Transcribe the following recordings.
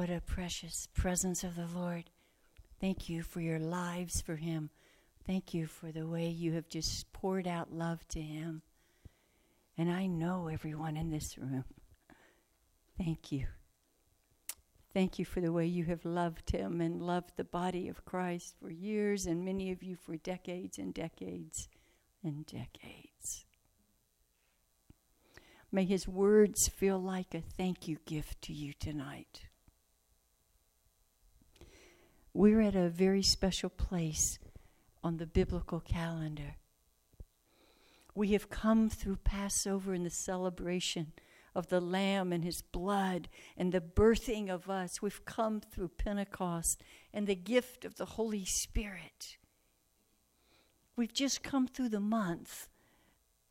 what a precious presence of the Lord. Thank you for your lives for Him. Thank you for the way you have just poured out love to Him. And I know everyone in this room. Thank you. Thank you for the way you have loved Him and loved the body of Christ for years, and many of you for decades and decades and decades. May His words feel like a thank you gift to you tonight. We're at a very special place on the biblical calendar. We have come through Passover and the celebration of the Lamb and His blood and the birthing of us. We've come through Pentecost and the gift of the Holy Spirit. We've just come through the month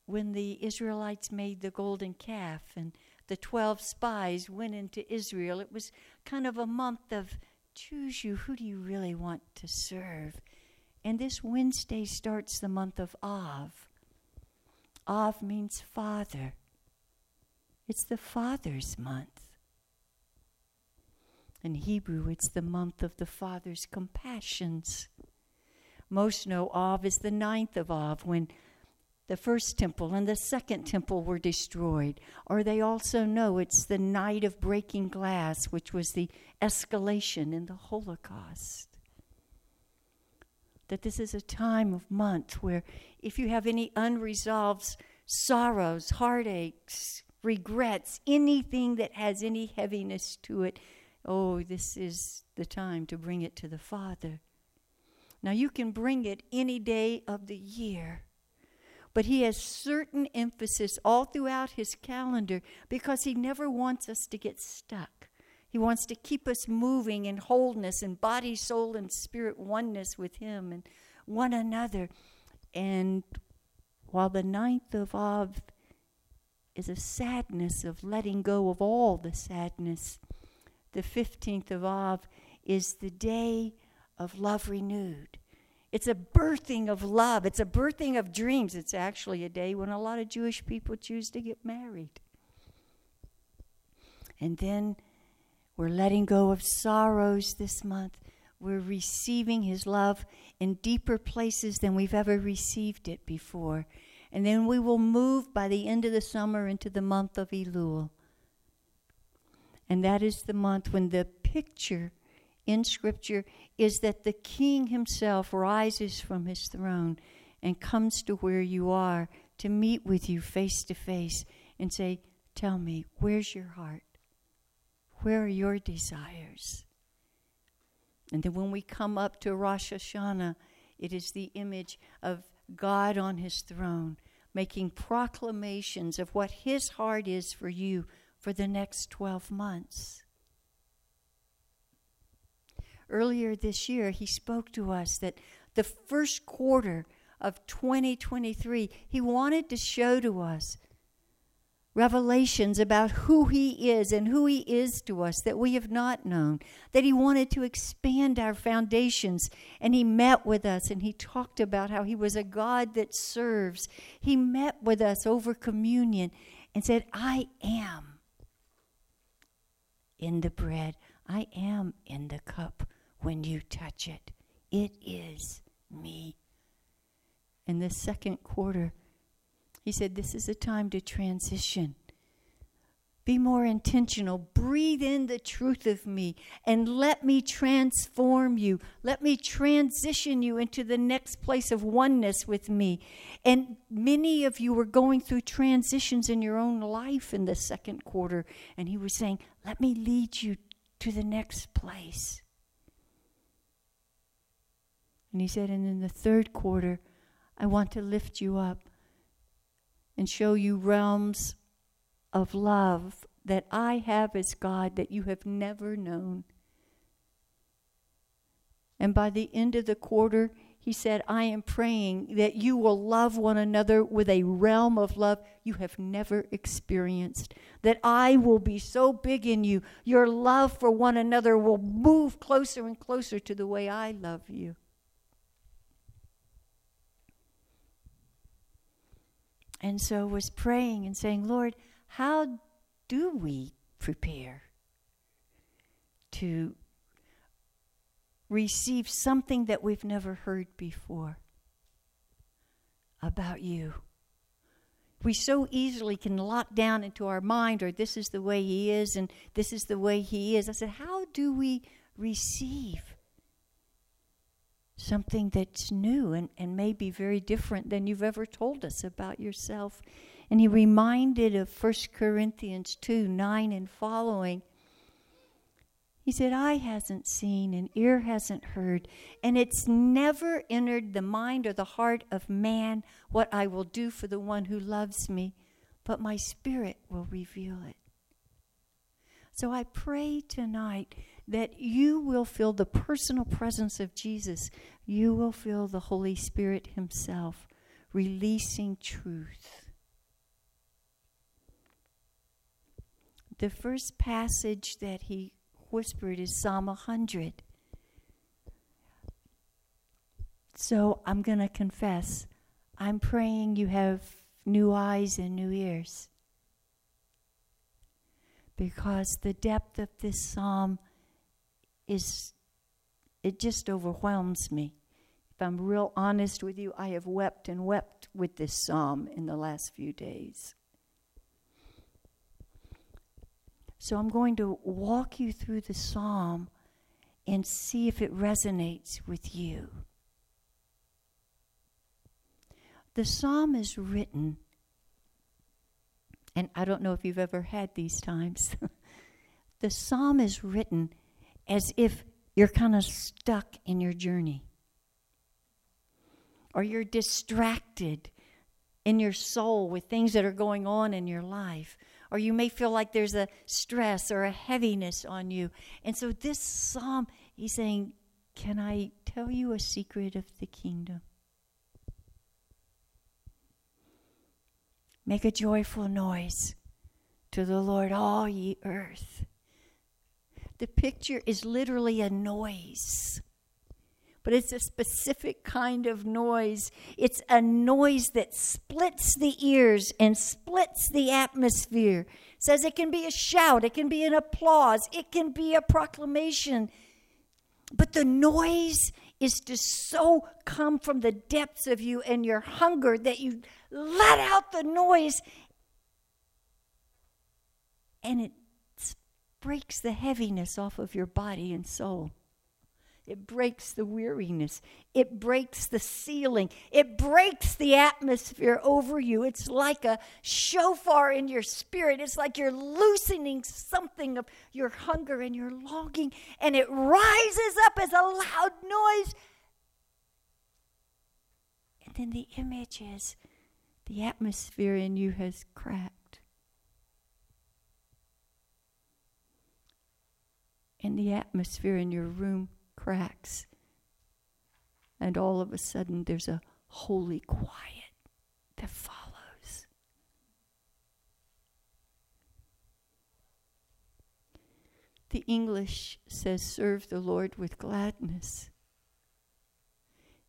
when the Israelites made the golden calf and the 12 spies went into Israel. It was kind of a month of choose you. Who do you really want to serve? And this Wednesday starts the month of Av. Av means father. It's the Father's month. In Hebrew, it's the month of the Father's compassions. Most know Av is the ninth of Av when the first temple and the second temple were destroyed. Or they also know it's the night of breaking glass, which was the escalation in the Holocaust. That this is a time of month where if you have any unresolved sorrows, heartaches, regrets, anything that has any heaviness to it, oh, this is the time to bring it to the Father. Now, you can bring it any day of the year but he has certain emphasis all throughout his calendar because he never wants us to get stuck. He wants to keep us moving in wholeness and body, soul, and spirit oneness with him and one another. And while the ninth of Av is a sadness of letting go of all the sadness, the 15th of Av is the day of love renewed. It's a birthing of love. It's a birthing of dreams. It's actually a day when a lot of Jewish people choose to get married. And then we're letting go of sorrows this month. We're receiving His love in deeper places than we've ever received it before. And then we will move by the end of the summer into the month of Elul. And that is the month when the picture in Scripture is that the king himself rises from his throne and comes to where you are to meet with you face to face and say, Tell me, where's your heart? Where are your desires? And then when we come up to Rosh Hashanah, it is the image of God on his throne, making proclamations of what his heart is for you for the next 12 months earlier this year, he spoke to us that the first quarter of 2023, he wanted to show to us revelations about who he is and who he is to us that we have not known. That he wanted to expand our foundations. And he met with us and he talked about how he was a God that serves. He met with us over communion and said, I am in the bread, I am in the cup when you touch it. It is me. In the second quarter, he said, This is a time to transition. Be more intentional. Breathe in the truth of me and let me transform you. Let me transition you into the next place of oneness with me. And many of you were going through transitions in your own life in the second quarter. And he was saying, Let me lead you to the next place. And he said, and in the third quarter, I want to lift you up and show you realms of love that I have as God that you have never known. And by the end of the quarter, he said, I am praying that you will love one another with a realm of love you have never experienced. That I will be so big in you, your love for one another will move closer and closer to the way I love you. And so was praying and saying, Lord, how do we prepare to receive something that we've never heard before about you. We so easily can lock down into our mind, or this is the way he is, and this is the way he is. I said, How do we receive something that's new and, and maybe very different than you've ever told us about yourself? And he reminded of 1 Corinthians 2 9 and following he said, Eye hasn't seen and ear hasn't heard, and it's never entered the mind or the heart of man what I will do for the one who loves me, but my spirit will reveal it. So I pray tonight that you will feel the personal presence of Jesus. You will feel the Holy Spirit Himself releasing truth. The first passage that He whispered is Psalm 100. So I'm going to confess. I'm praying you have new eyes and new ears. Because the depth of this psalm is, it just overwhelms me. If I'm real honest with you, I have wept and wept with this psalm in the last few days. So I'm going to walk you through the psalm and see if it resonates with you. The psalm is written, and I don't know if you've ever had these times. the psalm is written as if you're kind of stuck in your journey, or you're distracted in your soul with things that are going on in your life, or you may feel like there's a stress or a heaviness on you. And so, this psalm, he's saying, Can I tell you a secret of the kingdom? Make a joyful noise to the Lord, all ye earth. The picture is literally a noise but it's a specific kind of noise. It's a noise that splits the ears and splits the atmosphere. It says it can be a shout, it can be an applause, it can be a proclamation. But the noise is to so come from the depths of you and your hunger that you let out the noise and it breaks the heaviness off of your body and soul. It breaks the weariness. It breaks the ceiling. It breaks the atmosphere over you. It's like a shofar in your spirit. It's like you're loosening something of your hunger and your longing, and it rises up as a loud noise. And then the image is the atmosphere in you has cracked. And the atmosphere in your room cracks. And all of a sudden, there's a holy quiet that follows. The English says, Serve the Lord with gladness.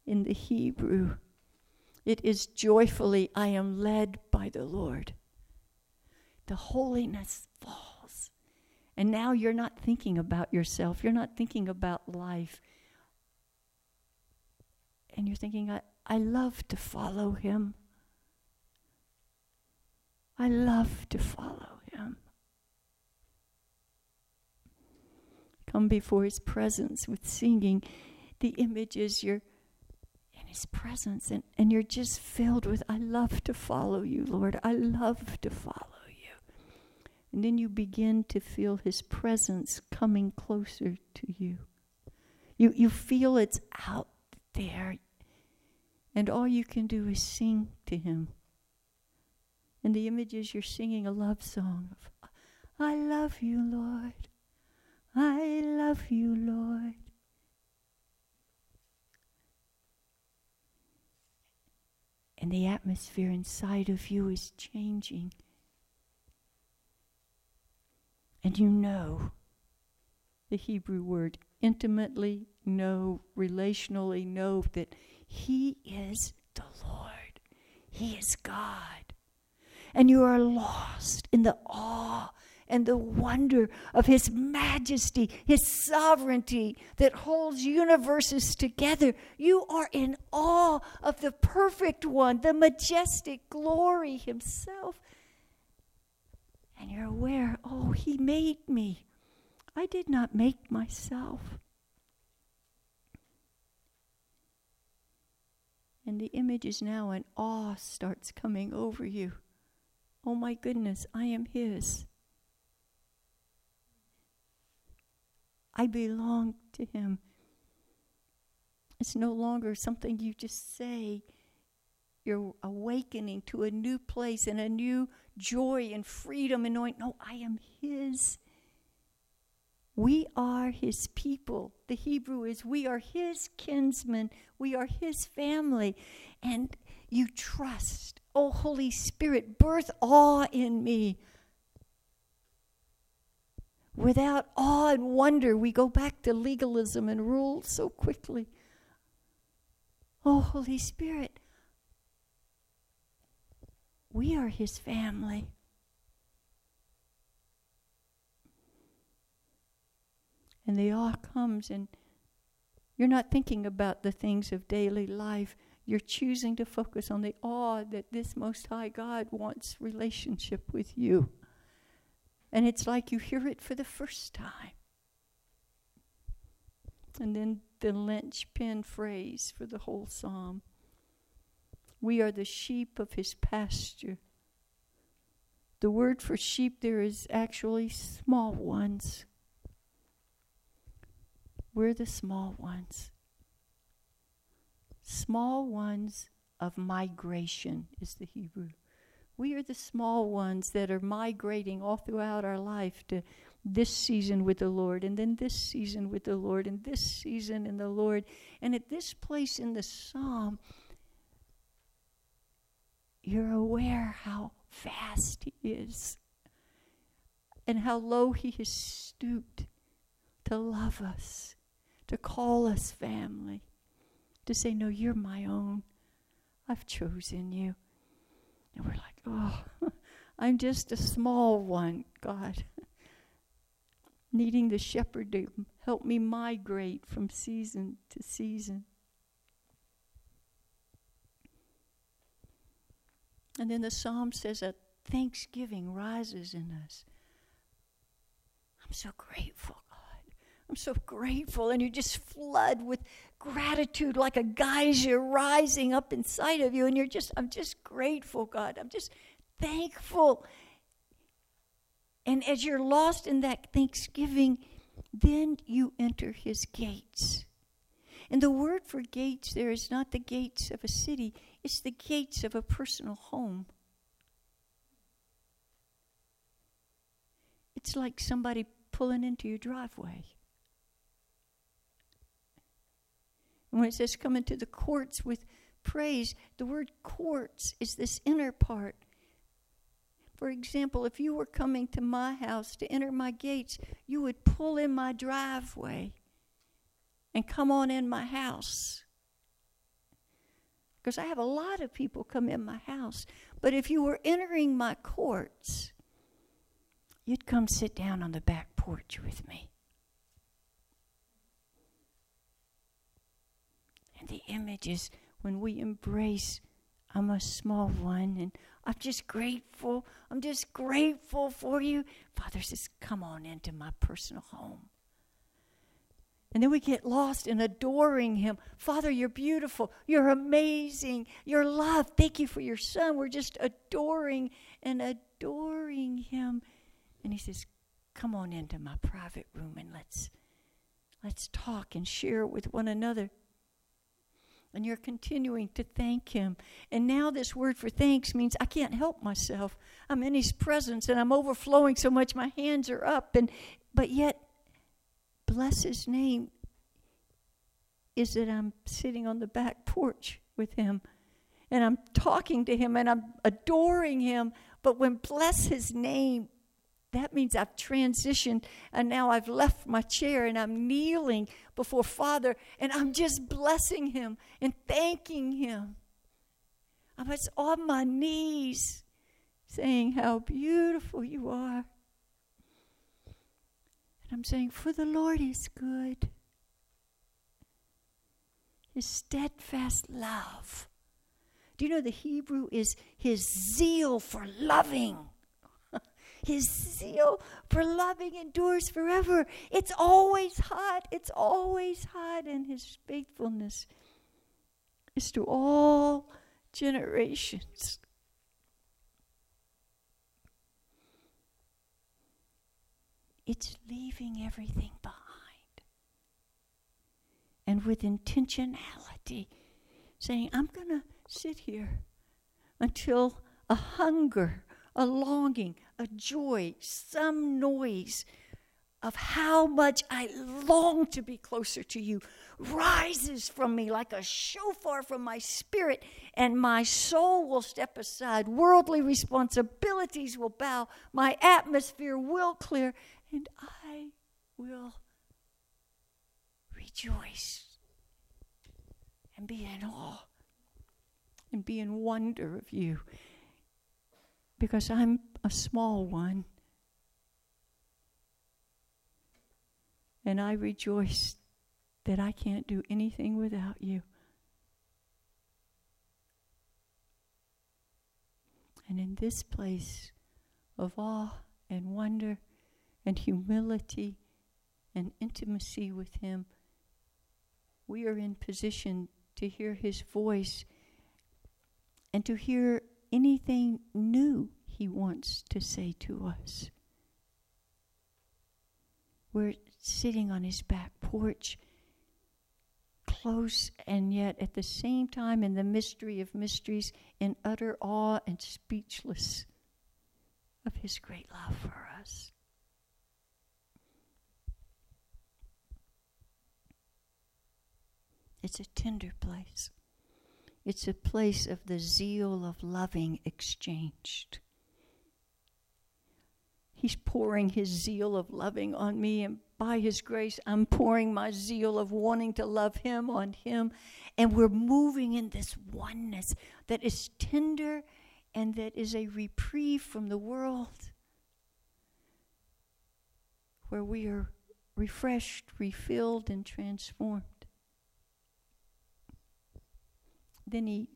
In the Hebrew, it is joyfully, I am led by the Lord. The holiness falls. And now you're not thinking about yourself, you're not thinking about life. And you're thinking, I, I love to follow him. I love to follow him. Come before his presence with singing. The image is you're in his presence and, and you're just filled with, I love to follow you, Lord. I love to follow. And then you begin to feel his presence coming closer to you. You, you feel it's out there. And all you can do is sing to him. And the image is you're singing a love song of, I love you, Lord. I love you, Lord. And the atmosphere inside of you is changing. And you know the Hebrew word intimately know, relationally know that He is the Lord, He is God. And you are lost in the awe and the wonder of His majesty, His sovereignty that holds universes together. You are in awe of the perfect one, the majestic glory Himself. And you're aware, oh, He made me. I did not make myself. And the image is now, and awe starts coming over you. Oh my goodness, I am His. I belong to Him. It's no longer something you just say. You're awakening to a new place and a new joy and freedom and knowing, no, I am His. We are his people. The Hebrew is we are his kinsmen, we are his family. And you trust. Oh, Holy Spirit, birth awe in me. Without awe and wonder, we go back to legalism and rule so quickly. Oh, Holy Spirit, we are his family. and the awe comes and you're not thinking about the things of daily life. You're choosing to focus on the awe that this Most High God wants relationship with you. And it's like you hear it for the first time. And then the linchpin phrase for the whole psalm We are the sheep of his pasture. The word for sheep there is actually small ones. We're the small ones. Small ones of migration is the Hebrew. We are the small ones that are migrating all throughout our life to this season with the Lord, and then this season with the Lord, and this season in the Lord. And at this place in the psalm, you're aware how vast He is and how low He has stooped to love us to call us family, to say, No, you're my own. I've chosen you. And we're like, Oh, I'm just a small one, God, needing the shepherd to help me migrate from season to season. And then the psalm says that thanksgiving rises in us. I'm so grateful, God. I'm so grateful. And you just flood with gratitude like a geyser rising up inside of you. And you're just, I'm just grateful, God. I'm just thankful. And as you're lost in that thanksgiving, then you enter his gates. And the word for gates there is not the gates of a city, it's the gates of a personal home. It's like somebody pulling into your driveway. And when it says come into the courts with praise, the word courts is this inner part. For example, if you were coming to my house to enter my gates, you would pull in my driveway and come on in my house. Because I have a lot of people come in my house. But if you were entering my courts, you'd come sit down on the back porch with me. And the image is when we embrace, I'm a small one, and I'm just grateful. I'm just grateful for you. Father says, Come on into my personal home. And then we get lost in adoring Him. Father, you're beautiful. You're amazing. You're loved. Thank you for your Son. We're just adoring and adoring Him. And He says, Come on into my private room and let's let's talk and share with one another and you're continuing to thank Him. And now, this word for thanks means I can't help myself. I'm in His presence and I'm overflowing so much, my hands are up. And, but yet, bless His name is that I'm sitting on the back porch with Him and I'm talking to Him and I'm adoring Him. But when bless His name that means I've transitioned and now I've left my chair and I'm kneeling before Father and I'm just blessing Him and thanking Him. I was on my knees saying how beautiful you are. I'm saying, For the Lord is good. His steadfast love. Do you know the Hebrew is his zeal for loving? his zeal for loving endures forever. It's always hot. It's always hot. And his faithfulness is to all generations. It's leaving everything behind. And with intentionality, saying, I'm going to sit here until a hunger, a longing, a joy, some noise of how much I long to be closer to you rises from me like a shofar from my spirit, and my soul will step aside. Worldly responsibilities will bow. My atmosphere will clear, and I will rejoice and be in awe and be in wonder of you because I'm a small one. And I rejoice that I can't do anything without you. And in this place of awe and wonder and humility and intimacy with Him, we are in position to hear His voice and to hear anything new He wants to say to us. We're sitting on His back porch, close and yet at the same time in the mystery of mysteries, in utter awe and speechless of His great love for us. It's a tender place. It's a place of the zeal of loving exchanged. He's pouring his zeal of loving on me, and by his grace, I'm pouring my zeal of wanting to love him on him. And we're moving in this oneness that is tender and that is a reprieve from the world, where we are refreshed, refilled, and transformed. Then he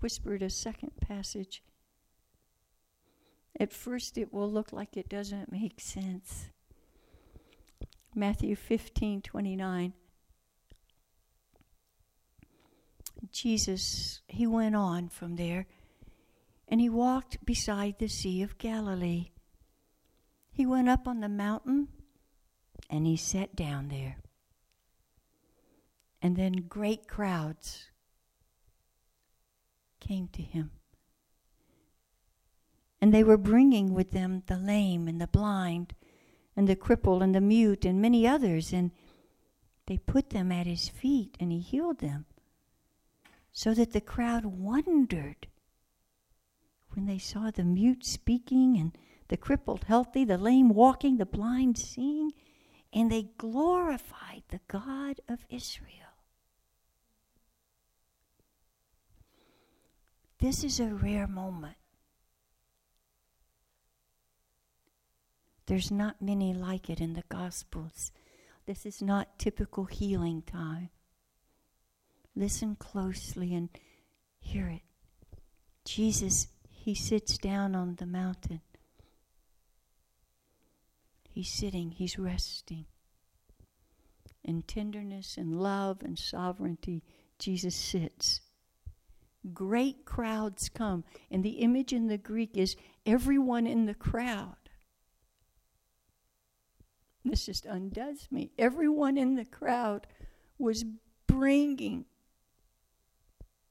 whispered a second passage. At first, it will look like it doesn't make sense. Matthew 15 29. Jesus, he went on from there and he walked beside the Sea of Galilee. He went up on the mountain and he sat down there. And then great crowds came to him. And they were bringing with them the lame and the blind and the crippled and the mute and many others, and they put them at his feet and he healed them. So that the crowd wondered when they saw the mute speaking and the crippled healthy, the lame walking, the blind seeing, and they glorified the God of Israel. This is a rare moment. There's not many like it in the Gospels. This is not typical healing time. Listen closely and hear it. Jesus, he sits down on the mountain. He's sitting, he's resting. In tenderness and love and sovereignty, Jesus sits great crowds come. And the image in the Greek is everyone in the crowd. This just undoes me. Everyone in the crowd was bringing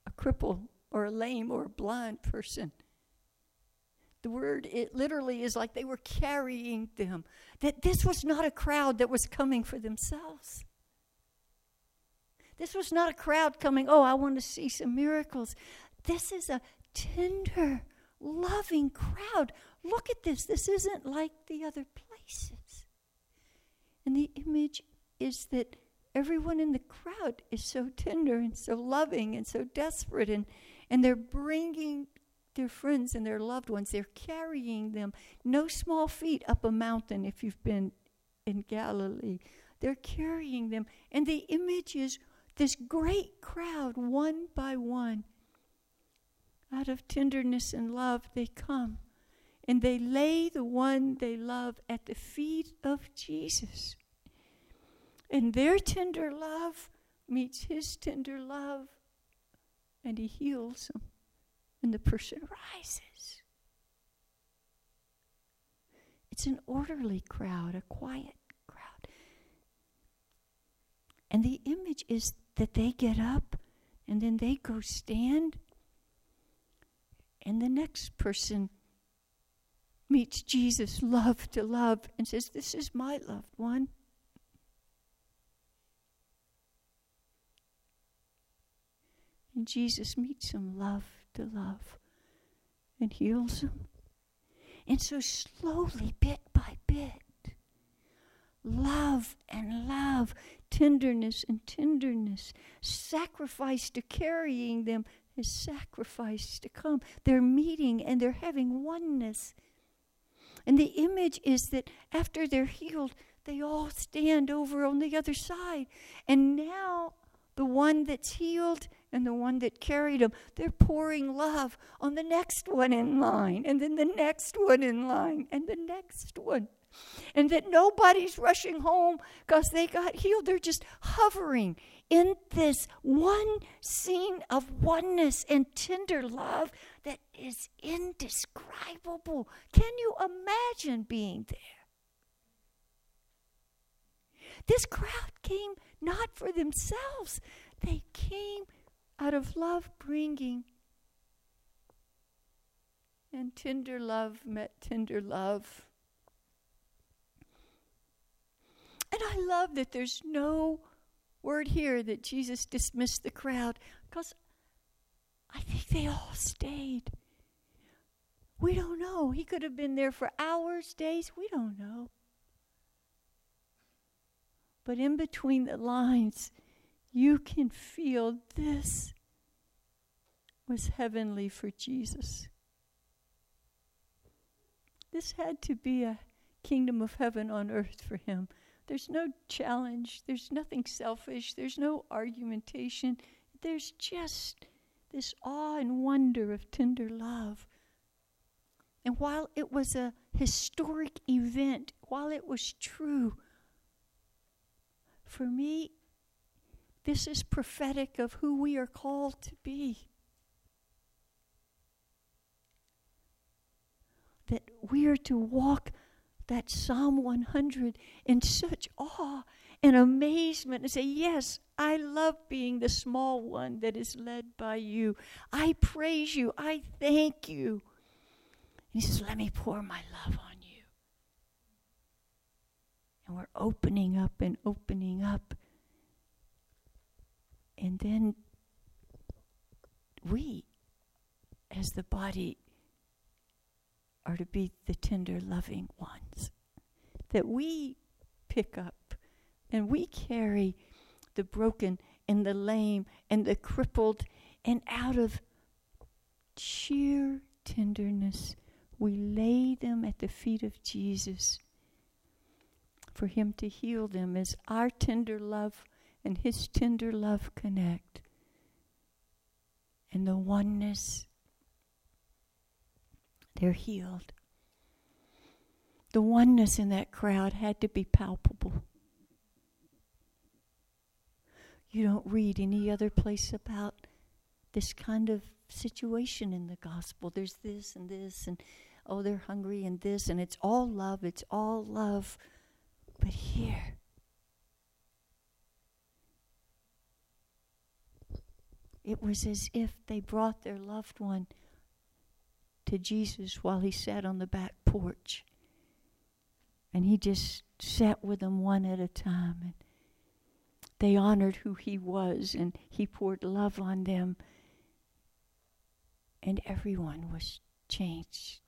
a cripple or a lame or a blind person. The word, it literally is like they were carrying them. That this was not a crowd that was coming for themselves. This was not a crowd coming, oh, I want to see some miracles. This is a tender, loving crowd. Look at this. This isn't like the other places. And the image is that everyone in the crowd is so tender and so loving and so desperate, and, and they're bringing their friends and their loved ones, they're carrying them, no small feat, up a mountain if you've been in Galilee. They're carrying them, and the image is this great crowd, one by one. Out of tenderness and love, they come and they lay the one they love at the feet of Jesus. And their tender love meets his tender love, and he heals them, and the person rises. It's an orderly crowd, a quiet crowd. And the image is that they get up and then they go stand, and the next person meets Jesus love to love and says, This is my loved one. And Jesus meets him love to love and heals him. And so, slowly, bit by bit, love and love, tenderness and tenderness, sacrifice to carrying them is sacrifice to come. They're meeting and they're having oneness. And the image is that after they're healed, they all stand over on the other side. And now the one that's healed and the one that carried him, they're pouring love on the next one in line, and then the next one in line, and the next one. And that nobody's rushing home because they got healed. They're just hovering in this one scene of oneness and tender love that is indescribable. Can you imagine being there? This crowd came not for themselves, they came out of love bringing. And tender love met tender love. And I love that there's no word here that Jesus dismissed the crowd because I think they all stayed. We don't know. He could have been there for hours, days. We don't know. But in between the lines, you can feel this was heavenly for Jesus. This had to be a kingdom of heaven on earth for him. There's no challenge, there's nothing selfish, there's no argumentation. There's just this awe and wonder of tender love. And while it was a historic event, while it was true, for me, this is prophetic of who we are called to be. That we are to walk that Psalm 100 in such awe and amazement and say, Yes, I love being the small one that is led by you. I praise you. I thank you. And he says, Let me pour my love on you. And we're opening up and opening up. And then we, as the body, are to be the tender, loving ones. That we pick up and we carry the broken and the lame and the crippled, and out of sheer tenderness, we lay them at the feet of Jesus for Him to heal them as our tender love and His tender love connect. And the oneness, they're healed. The oneness in that crowd had to be palpable. You don't read any other place about this kind of situation in the gospel. There's this and this, and oh, they're hungry and this, and it's all love, it's all love. But here, it was as if they brought their loved one to Jesus while he sat on the back porch. And he just sat with them one at a time. And they honored who he was and he poured love on them. And everyone was changed.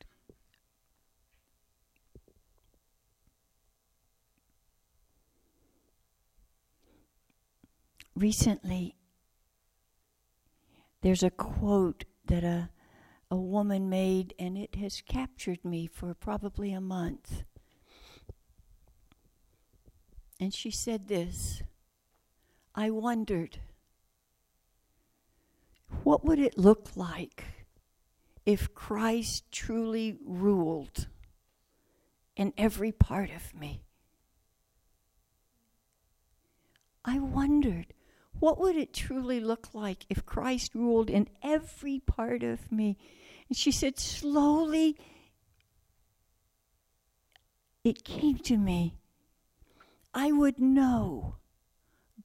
Recently, there's a quote that a, a woman made, and it has captured me for probably a month. And she said this I wondered, what would it look like if Christ truly ruled in every part of me? I wondered, what would it truly look like if Christ ruled in every part of me? And she said, slowly, it came to me. I would know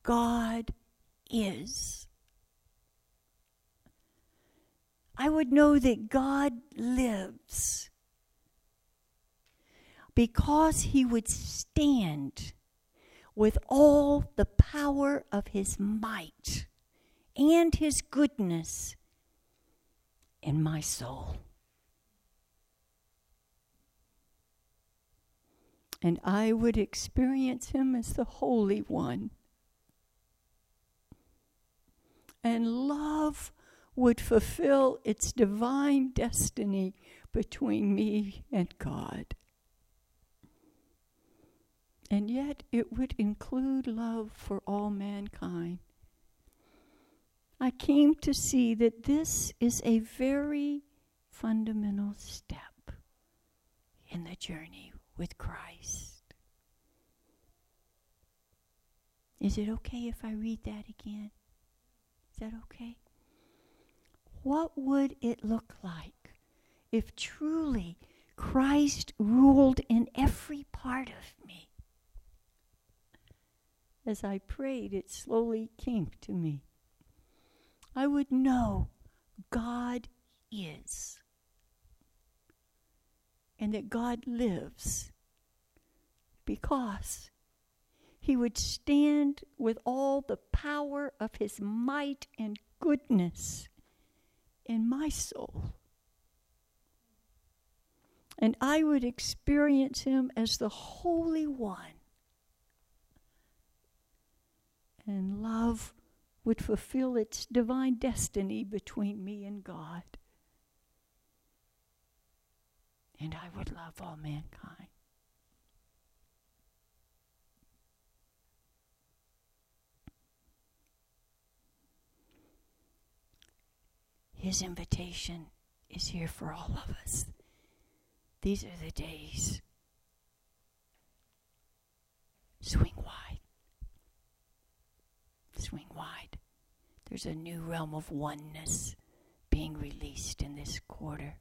God is. I would know that God lives because he would stand with all the power of his might and his goodness in my soul. And I would experience him as the Holy One. And love would fulfill its divine destiny between me and God and yet it would include love for all mankind. I came to see that this is a very fundamental step in the journey with Christ. Is it okay if I read that again? Is that okay? What would it look like if truly Christ ruled in every part of me? As I prayed, it slowly came to me. I would know God is and that God lives because he would stand with all the power of his might and goodness in my soul. And I would experience him as the Holy One and love would fulfill its divine destiny between me and God. And I would love all mankind. His invitation is here for all of us. These are the days. Swing wide swing wide. There's a new realm of oneness being released in this quarter.